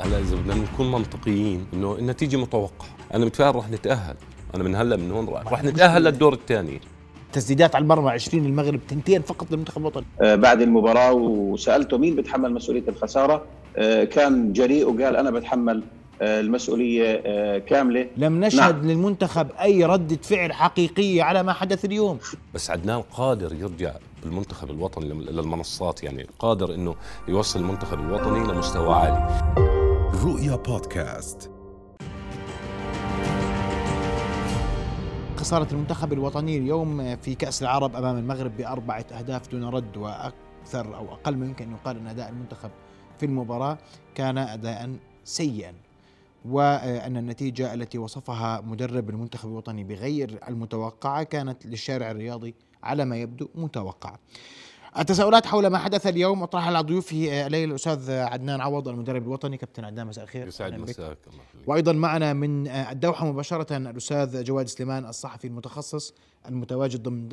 هلا إذا بدنا نكون منطقيين إنه النتيجة متوقعة. أنا متفائل رح نتأهل. أنا من هلأ من هون رح, رح نتأهل للدور الثاني. تسديدات على المرمى 20 المغرب تنتين فقط للمنتخب الوطني. آه، بعد المباراة وسألته مين بتحمل مسؤولية الخسارة آه، كان جريء وقال أنا بتحمل آه، المسؤولية كاملة. لم نشهد نعم. للمنتخب أي ردة فعل حقيقية على ما حدث اليوم. بس عدنان قادر يرجع بالمنتخب الوطني للمنصات يعني قادر إنه يوصل المنتخب الوطني لمستوى عالي. رؤيا بودكاست. خسارة المنتخب الوطني اليوم في كأس العرب أمام المغرب بأربعة أهداف دون رد وأكثر أو أقل ما يمكن أن يقال أن أداء المنتخب في المباراة كان أداء سيئا وأن النتيجة التي وصفها مدرب المنتخب الوطني بغير المتوقعة كانت للشارع الرياضي على ما يبدو متوقعة. التساؤلات حول ما حدث اليوم اطرحها على ضيوفي الليلة الأستاذ عدنان عوض المدرب الوطني كابتن عدنان مساء الخير. يسعد مساك وأيضا معنا من الدوحة مباشرة الأستاذ جواد سليمان الصحفي المتخصص المتواجد ضمن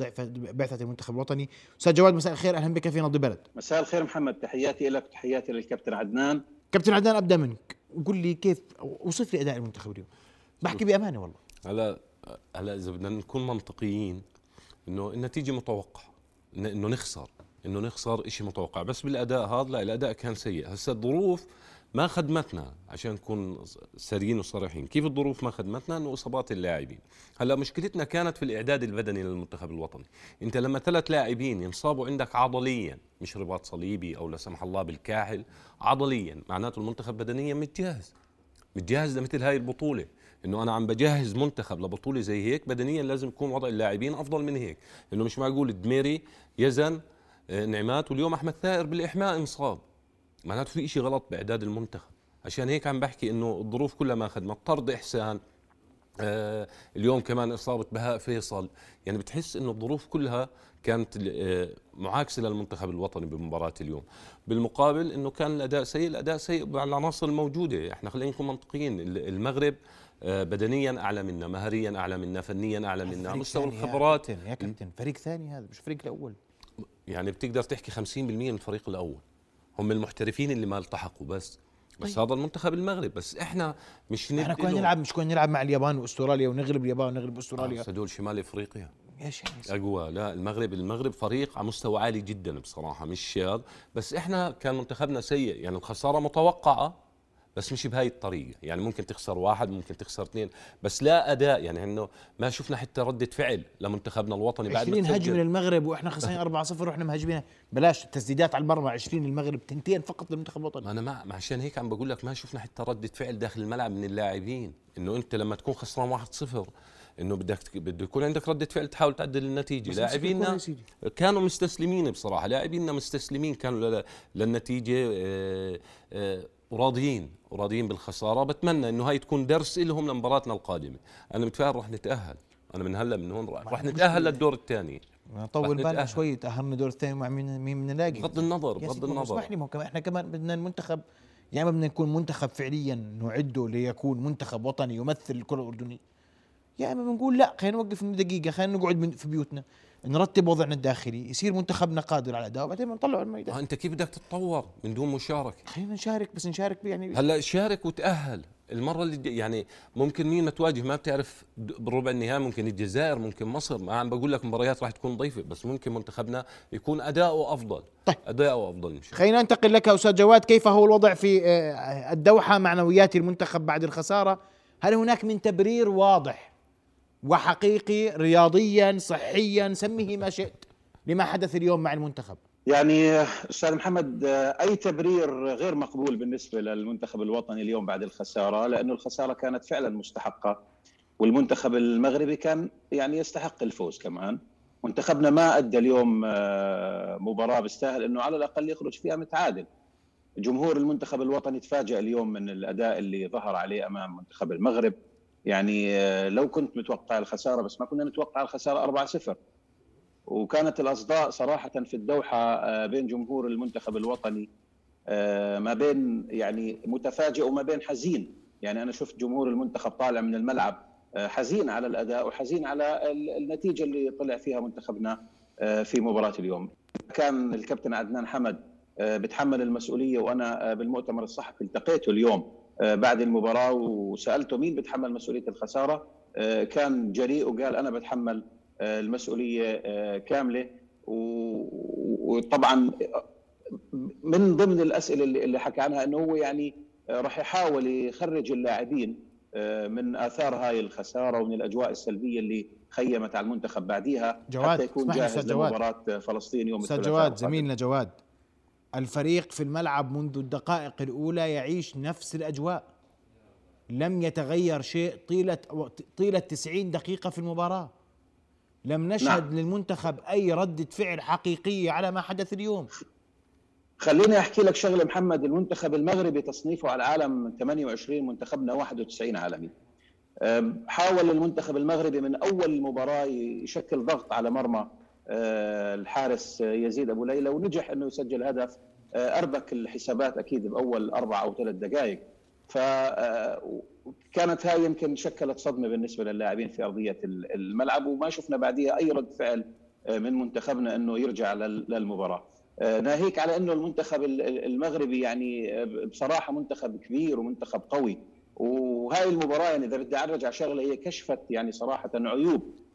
بعثة المنتخب الوطني. أستاذ جواد مساء الخير. أهلا بك في نبض بلد مساء الخير محمد. تحياتي لك وتحياتي للكابتن عدنان. كابتن عدنان أبدأ منك. قل لي كيف اوصف لي أداء المنتخب اليوم. بحكي بأمانة والله. هلا هلا إذا بدنا نكون منطقيين إنه النتيجة متوقعة إنه نخسر. إنه نخسر شيء متوقع. بس بالأداء هذا لا الأداء كان سيء. هسه الظروف ما خدمتنا عشان نكون سريين وصريحين. كيف الظروف ما خدمتنا؟ إنه إصابات اللاعبين. هلأ مشكلتنا كانت في الإعداد البدني للمنتخب الوطني. أنت لما ثلاث لاعبين ينصابوا عندك عضليا مش رباط صليبي أو لا سمح الله بالكاحل عضليا معناته المنتخب بدنيا متجهز. متجهز لمثل هاي البطولة. إنه أنا عم بجهز منتخب لبطولة زي هيك بدنيا لازم يكون وضع اللاعبين أفضل من هيك. إنه مش معقول دميري يزن نعمات واليوم أحمد ثائر بالإحماء انصاب. معناته في شيء غلط بإعداد المنتخب. عشان هيك عم بحكي إنه الظروف كلها ما خدمت طرد إحسان آه اليوم كمان إصابة بهاء فيصل. يعني بتحس إنه الظروف كلها كانت آه معاكسة للمنتخب الوطني بمباراة اليوم. بالمقابل إنه كان الأداء سيء الأداء سيء بالعناصر الموجودة. إحنا خلينا نكون منطقيين. المغرب آه بدنيا أعلى منا مهريا أعلى منا فنيا أعلى منا مستوى الخبرات. يا كابتن. فريق ثاني هذا مش فريق الأول. يعني بتقدر تحكي 50% من الفريق الأول. هم المحترفين اللي ما التحقوا بس. بس طيب. هذا المنتخب المغرب. بس إحنا مش إحنا كنا نلعب مش كنا نلعب مع اليابان وأستراليا ونغلب اليابان ونغلب أستراليا. آه هدول شمال إفريقيا. إيش أقوى. لا المغرب المغرب فريق على مستوى عالي جدا بصراحة مش شاذ بس إحنا كان منتخبنا سيء. يعني الخسارة متوقعة. بس مش بهاي الطريقة. يعني ممكن تخسر واحد ممكن تخسر اثنين. بس لا أداء يعني إنه ما شفنا حتى ردة فعل لمنتخبنا الوطني بعد 20 هجمة للمغرب وإحنا خسرانين 4-0 وإحنا مهاجمين. بلاش تسديدات على المرمى. 20 المغرب تنتين فقط للمنتخب الوطني. أنا ما عشان هيك عم بقول لك ما شفنا حتى ردة فعل داخل الملعب من اللاعبين. إنه أنت لما تكون خسران 1-0 إنه بدك بده يكون عندك ردة فعل تحاول تعدل النتيجة. لاعبينا كانوا مستسلمين بصراحة. لاعبينا مستسلمين كانوا للنتيجة آه، آه، وراضيين وراضيين بالخسارة. بتمنى إنه هاي تكون درس لهم لمباراتنا القادمة. أنا متفائل رح نتأهل. أنا من هلأ من هون رح نتأهل للدور الثاني. طول بالنا شوي تاهلنا الدور الثاني مع مين مين بنلاقي. بغض النظر بغض النظر. اسمح لي كمان إحنا كمان بدنا المنتخب. يا اما بدنا نكون منتخب فعليا نعده ليكون منتخب وطني يمثل الكرة الأردنية. يا اما بنقول لا خلينا نوقف دقيقة خلينا نقعد في بيوتنا. نرتب وضعنا الداخلي يصير منتخبنا قادر على الاداء وبعدين بنطلعه الميدان. أنت كيف بدك تتطور من دون مشاركة؟ خلينا نشارك بس نشارك يعني هلأ شارك وتأهل. المرة اللي يعني ممكن مين ما تواجه ما بتعرف بربع النهائي ممكن الجزائر ممكن مصر. ما عم بقول لك مباريات راح تكون ضيفة بس ممكن منتخبنا يكون أداؤه أفضل. طيب. أداؤه أفضل مش خلينا ننتقل لك أستاذ جواد كيف هو الوضع في آه، الدوحة معنويات المنتخب بعد الخسارة؟ هل هناك من تبرير واضح وحقيقي رياضيا صحيا سميه ما شئت لما حدث اليوم مع المنتخب. يعني أستاذ محمد أي تبرير غير مقبول بالنسبة للمنتخب الوطني اليوم بعد الخسارة؟ لأنه الخسارة كانت فعلا مستحقة والمنتخب المغربي كان يعني يستحق الفوز كمان. منتخبنا ما أدى اليوم آه، مباراة بيستاهل إنه على الأقل يخرج فيها متعادل. جمهور المنتخب الوطني تفاجأ اليوم من الأداء اللي ظهر عليه أمام منتخب المغرب. يعني آه، لو كنت متوقع الخسارة بس ما كنا نتوقع الخسارة 4-0 وكانت الأصداء صراحة في الدوحة آه، بين جمهور المنتخب الوطني آه، ما بين يعني متفاجئ وما بين حزين. يعني أنا شفت جمهور المنتخب طالع من الملعب حزين على الأداء وحزين على النتيجة اللي طلع فيها منتخبنا في مباراة اليوم. كان الكابتن عدنان حمد بتحمل المسؤولية وأنا بالمؤتمر الصحفي التقيته اليوم. بعد المباراة وسألته مين بيتحمل مسؤولية الخسارة كان جريء وقال أنا بتحمل المسؤولية كاملة. وطبعا من ضمن الأسئلة اللي حكى عنها إنه هو يعني راح يحاول يخرج اللاعبين من آثار هاي الخسارة ومن الأجواء السلبية اللي خيمت على المنتخب بعديها جواد حتى يكون جاهز لمباراة فلسطين يوم الثلاثاء جواد زميلنا جواد. الفريق في الملعب منذ الدقائق الأولى يعيش نفس الأجواء. لم يتغير شيء طيلة طيلة 90 دقيقة في المباراة. لم نشهد نعم. للمنتخب أي رده فعل حقيقيه على ما حدث اليوم. خليني أحكي لك شغلة محمد المنتخب المغربي تصنيفه على العالم 28 منتخبنا 91 عالمي. حاول المنتخب المغربي من أول مباراه يشكل ضغط على مرمى. الحارس يزيد أبو ليلى ونجح أنه يسجل هدف أه، أربك الحسابات أكيد بأول أربع أو ثلاث دقائق فكانت أه، هاي يمكن شكلت صدمة بالنسبة للاعبين في أرضية الملعب وما شفنا بعديها أي رد فعل من منتخبنا أنه يرجع للمباراة. ناهيك على أنه المنتخب المغربي يعني بصراحة منتخب كبير ومنتخب قوي. وهاي المباراة يعني إذا بدي ارجع شغلة هي كشفت يعني صراحة عيوب آه،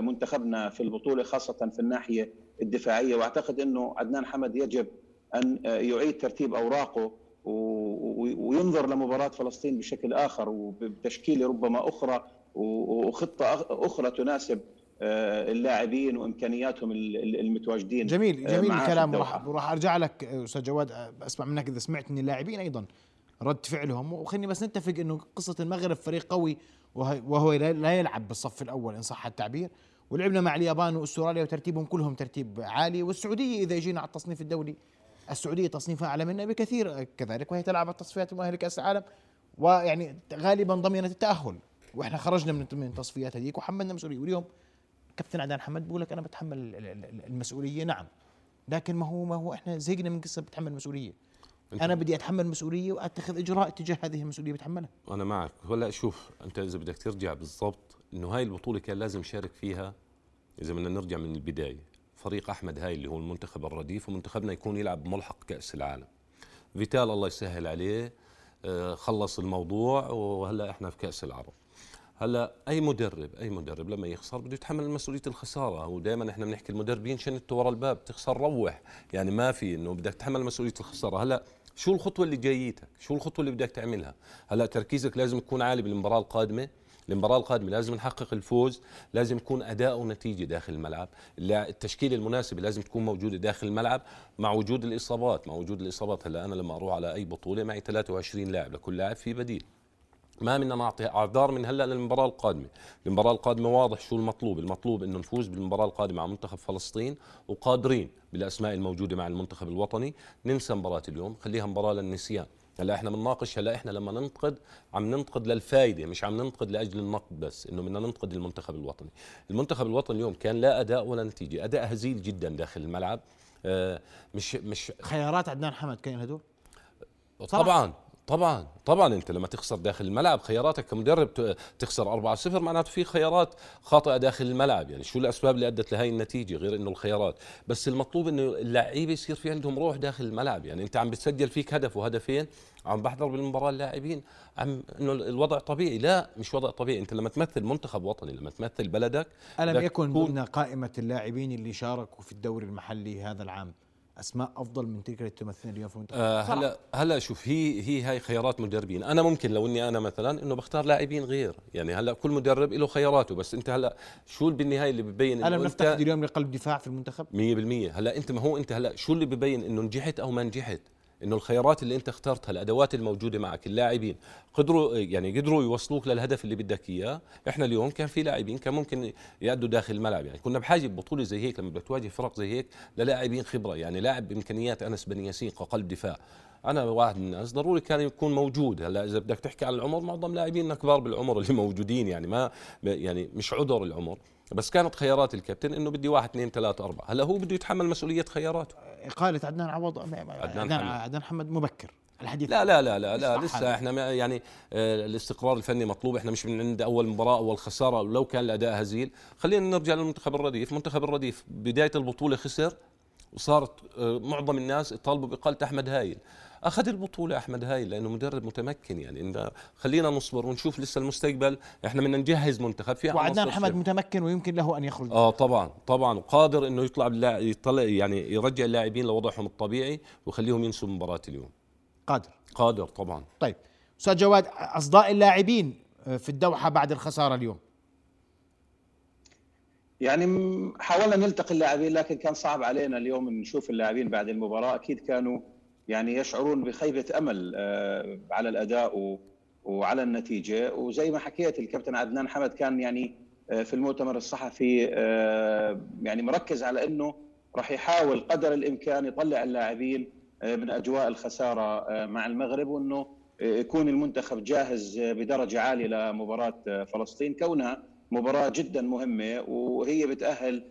منتخبنا في البطولة خاصة في الناحية الدفاعية. وأعتقد إنه عدنان حمد يجب أن يعيد ترتيب أوراقه وينظر لمباراة فلسطين بشكل آخر وبتشكيلة ربما أخرى وخطة أخرى تناسب آه، اللاعبين وإمكانياتهم المتواجدين جميل جميل الكلام. راح راح أرجع لك أستاذ جواد. أسمع منك إذا سمعت ان اللاعبين أيضا. رد فعلهم. وخليني بس نتفق إنه قصة المغرب فريق قوي وهو لا يلعب بالصف الأول إن صح التعبير. ولعبنا مع اليابان وأستراليا وترتيبهم كلهم ترتيب عالي. والسعودية إذا جينا على التصنيف الدولي السعودية تصنيفها أعلى منا بكثير كذلك وهي تلعب التصفيات المؤهله لكاس العالم. ويعني غالبا ضمنت التأهل. وإحنا خرجنا من التصفيات هذيك وحملنا مسؤولية. واليوم كابتن عدنان حمد بقول لك أنا بتحمل المسؤولية. نعم. لكن ما هو ما هو إحنا زهقنا من قصة بتحمل المسؤولية. أنا بدي أتحمل مسؤولية وأتخذ إجراء تجاه هذه المسؤولية بتحملها. أنا معك. هلا شوف أنت إذا بدك ترجع بالضبط إنه هاي البطولة كان لازم يشارك فيها إذا بدنا نرجع من البداية فريق أحمد هاي اللي هو المنتخب الرديف ومنتخبنا يكون يلعب ملحق كأس العالم. فيتال الله يسهل عليه آه، خلص الموضوع وهلا إحنا في كأس العرب. هلا أي مدرب أي مدرب لما يخسر بده يتحمل مسؤولية الخسارة. ودائما إحنا بنحكي المدربين شنته ورا الباب تخسر روح. يعني ما في إنه بدك تتحمل مسؤولية الخسارة. هلا شو الخطوة اللي جايتك؟ شو الخطوة اللي بدك تعملها؟ هلا تركيزك لازم يكون عالي بالمباراة القادمة. المباراة القادمة لازم نحقق الفوز لازم يكون أداء ونتيجة داخل الملعب. التشكيلة المناسبة لازم تكون موجودة داخل الملعب مع وجود الإصابات مع وجود الإصابات. هلا أنا لما أروح على أي بطولة معي 23 لاعب لكل لاعب في بديل. ما بدنا نعطي أعذار من هلأ للمباراة القادمة، المباراة القادمة واضح شو المطلوب، المطلوب إنه نفوز بالمباراة القادمة مع منتخب فلسطين وقادرين بالأسماء الموجودة مع المنتخب الوطني. ننسى مباراة اليوم، خليها مباراة للنسيان، هلأ إحنا بنناقش هلأ إحنا لما ننتقد عم ننتقد للفائده مش عم ننتقد لأجل النقد بس إنه بدنا ننتقد المنتخب الوطني. المنتخب الوطني اليوم كان لا أداء ولا نتيجة. أداء هزيل جدا داخل الملعب. آه مش مش خيارات عدنان حمد كان هدول؟ طبعا. طبعا طبعا أنت لما تخسر داخل الملعب خياراتك كمدرب تخسر 4-0 معناته في خيارات خاطئة داخل الملعب يعني شو الأسباب اللي أدت لهي النتيجة غير إنه الخيارات؟ بس المطلوب إنه اللعيبه يصير في عندهم روح داخل الملعب يعني أنت عم بتسجل فيك هدف وهدفين عم بحضر بالمباراة اللاعبين عم إنه الوضع طبيعي. لا مش وضع طبيعي. أنت لما تمثل منتخب وطني لما تمثل بلدك ألم يكن ضمن قائمة اللاعبين اللي شاركوا في الدوري المحلي هذا العام؟ أسماء أفضل من تلك اللي تمثلنا اليوم في المنتخب آه هلا هلا شوف هي هي هاي خيارات مدربين. أنا ممكن لو إني أنا مثلا إنه بختار لاعبين غير. يعني هلا كل مدرب له خياراته بس أنت هلا شو بالنهاية اللي ببين أنا بنفتقد اليوم لقلب دفاع في المنتخب؟ 100% هلا أنت ما هو أنت هلا شو اللي ببين إنه نجحت أو ما نجحت؟ إنه الخيارات اللي أنت اخترتها الأدوات الموجودة معك اللاعبين قدروا يعني قدروا يوصلوك للهدف اللي بدك إياه. إحنا اليوم كان في لاعبين كان ممكن يأدوا داخل الملعب. يعني كنا بحاجة ببطوله زي هيك لما بدك تواجه فرق زي هيك للاعبين خبرة. يعني لاعب بإمكانيات أنس بن ياسين كقلب دفاع. أنا واحد من الناس ضروري كان يكون موجود. هلا إذا بدك تحكي على العمر معظم لاعبينا كبار بالعمر اللي موجودين. يعني ما يعني مش عذر العمر. بس كانت خيارات الكابتن إنه بدي واحد اثنين ثلاثة أربعة. هلا هو بده يتحمل مسؤولية خياراته. إقالة عدنان عوض عدنان عدنان محمد مبكر. الحديث. لا لا لا لا, لا لسه إحنا يعني آه، الاستقرار الفني مطلوب. إحنا مش من عند أول مباراة أول خسارة. لو كان الأداء هزيل. خلينا نرجع للمنتخب الرديف. منتخب الرديف بداية البطولة خسر وصارت آه، معظم الناس يطالبوا بإقالة أحمد هايل. أخذ البطولة أحمد هاي لأنه مدرب متمكن يعني. إن خلينا نصبر ونشوف لسه المستقبل إحنا بدنا نجهز منتخب في وعدنان حمد متمكن ويمكن له أن يخرج. آه طبعا طبعا وقادر إنه يطلع يطلع يعني يرجع اللاعبين لوضعهم الطبيعي ويخليهم ينسوا مباراة اليوم. قادر. قادر طبعا. طيب أستاذ جواد أصداء اللاعبين في الدوحة بعد الخسارة اليوم؟ يعني حاولنا نلتقي اللاعبين لكن كان صعب علينا اليوم نشوف اللاعبين بعد المباراة. أكيد كانوا يعني يشعرون بخيبة أمل آه، على الأداء وعلى النتيجة. وزي ما حكيت الكابتن عدنان حمد كان يعني آه، في المؤتمر الصحفي آه، يعني مركز على إنه راح يحاول قدر الإمكان يطلع اللاعبين من أجواء الخسارة مع المغرب وإنه يكون المنتخب جاهز بدرجة عالية لمباراة فلسطين كونها مباراة جدا مهمة وهي بتأهل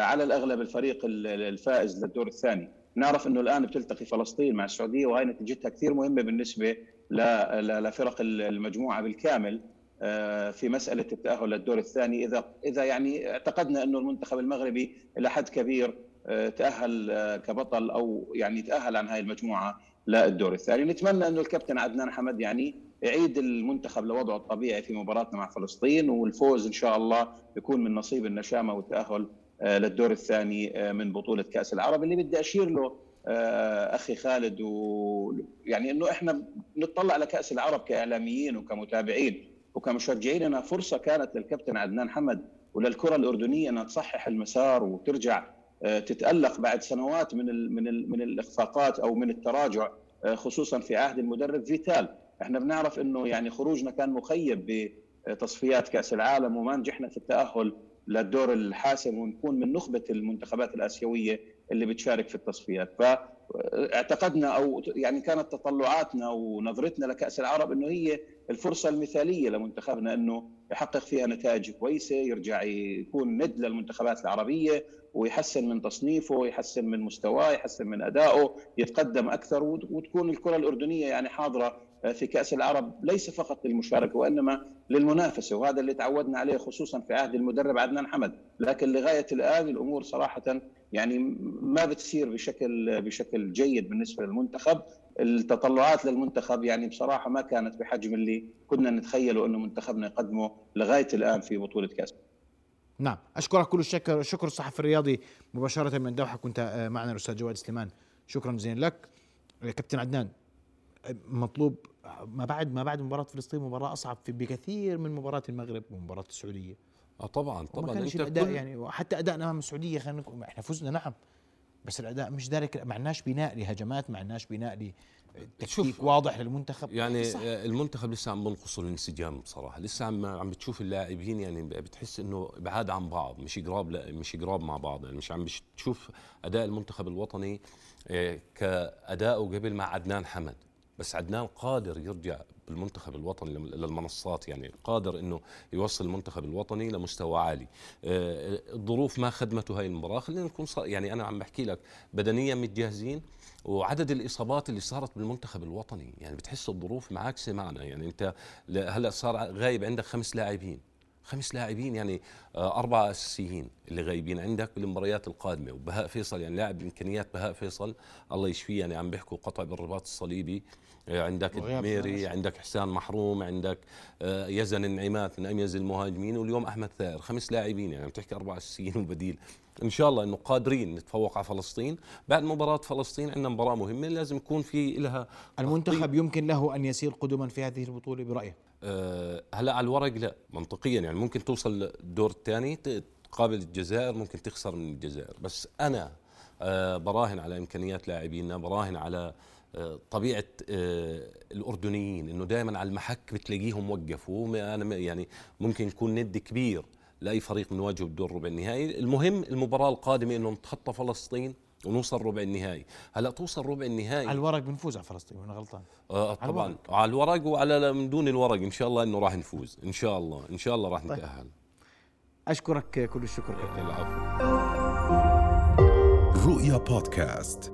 على الأغلب الفريق الفائز للدور الثاني. نعرف إنه الآن بتلتقي فلسطين مع السعودية وهي نتيجتها كثير مهمة بالنسبة لفرق المجموعة بالكامل آه، في مسألة التأهل للدور الثاني. اذا إذا يعني اعتقدنا إنه المنتخب المغربي إلى حد كبير آه، تأهل كبطل أو يعني تأهل عن هاي المجموعة للدور الثاني. نتمنى إنه الكابتن عدنان حمد يعني يعيد المنتخب لوضعه الطبيعي في مباراتنا مع فلسطين والفوز إن شاء الله يكون من نصيب النشامة والتأهل آه، للدور الثاني آه، من بطولة كأس العرب. اللي بدي أشير له آه، أخي خالد ويعني إنه إحنا نطلع على كأس العرب كإعلاميين وكمتابعين وكمشجعين. انها فرصة كانت للكابتن عدنان حمد وللكرة الأردنية إنها تصحح المسار وترجع تتألق بعد سنوات من ال من ال من الإخفاقات أو من التراجع خصوصا في عهد المدرب فيتال. إحنا بنعرف إنه يعني خروجنا كان مخيب بتصفيات كأس العالم وما نجحنا في التأهل للدور الحاسم ونكون من نخبة المنتخبات الآسيوية اللي بتشارك في التصفيات. فاعتقدنا أو يعني كانت تطلعاتنا ونظرتنا لكأس العرب إنه هي الفرصة المثالية لمنتخبنا إنه يحقق فيها نتائج كويسة يرجع يكون ند للمنتخبات العربية ويحسن من تصنيفه يحسن من مستواه يحسن من أدائه يتقدم أكثر وتكون الكرة الأردنية يعني حاضرة في كأس العرب ليس فقط للمشاركة وإنما للمنافسة وهذا اللي تعودنا عليه خصوصا في عهد المدرب عدنان حمد. لكن لغاية الآن الأمور صراحة يعني ما بتسير بشكل بشكل جيد بالنسبة للمنتخب. التطلعات للمنتخب يعني بصراحة ما كانت بحجم اللي كنا نتخيله إنه منتخبنا يقدمه لغاية الآن في بطولة كأس. نعم أشكرك كل الشكر شكر الصحفي الرياضي مباشرة من الدوحه كنت معنا الأستاذ جواد سليمان. شكرا جزيلا لك. كابتن عدنان. مطلوب ما بعد ما بعد مباراة فلسطين مباراة أصعب بكثير من مباراة المغرب ومباراة السعودية. آه طبعا طبعا. ما كانش الأداء يعني وحتى ادائنا امام السعودية خلينا نقول إحنا فزنا نعم بس الأداء مش ذلك ما عندناش بناء لهجمات ما عندناش بناء تكتيك واضح للمنتخب. يعني صح. المنتخب لسه عم بنقص الانسجام بصراحه لسه عم عم بتشوف اللاعبين يعني بتحس إنه بعاد عن بعض مش قراب مش قراب مع بعض. يعني مش عم بتشوف أداء المنتخب الوطني آه، كادائه قبل مع عدنان حمد بس عدنان قادر يرجع بالمنتخب الوطني للمنصات يعني قادر إنه يوصل المنتخب الوطني لمستوى عالي. آه، الظروف ما خدمته هاي المباراة. خلينا نكون يعني أنا عم بحكي لك بدنيا متجهزين وعدد الإصابات اللي صارت بالمنتخب الوطني. يعني بتحس الظروف معاكسة معنا. يعني أنت هلأ صار غايب عندك خمس لاعبين. خمس لاعبين يعني آه، أربعة أساسيين اللي غايبين عندك بالمباريات القادمة. وبهاء فيصل يعني لاعب بإمكانيات بهاء فيصل الله يشفيه يعني عم بيحكوا قطع بالرباط الصليبي. آه، عندك الدميري عندك حسان محروم عندك آه، يزن النعيمات من أميز المهاجمين واليوم أحمد ثائر. خمس لاعبين يعني عم تحكي أربع أساسيين وبديل. إن شاء الله إنه قادرين نتفوق على فلسطين. بعد مباراة فلسطين عندنا مباراة مهمة لازم يكون في لها المنتخب يمكن له أن يسير قدما في هذه البطولة برايك هلا على الورق لا منطقيا يعني ممكن توصل الدور الثاني تقابل الجزائر ممكن تخسر من الجزائر. بس أنا أه براهن على إمكانيات لاعبينا براهن على طبيعة آه، الأردنيين إنه دائما على المحك بتلاقيهم وقفوا أنا يعني ممكن يكون ند كبير لأي فريق بنواجهه بالدور ربع النهائي. المهم المباراة القادمة انه نتخطى فلسطين ونوصل ربع النهائي. هلا توصل ربع النهائي. على الورق بنفوز على فلسطين وأنا غلطان. آه طبعا على الورق. على الورق وعلى من دون الورق إن شاء الله إنه راح نفوز. إن شاء الله. إن شاء الله راح طيب. نتأهل. أشكرك كل الشكر. كابتن العفو رؤيا بودكاست.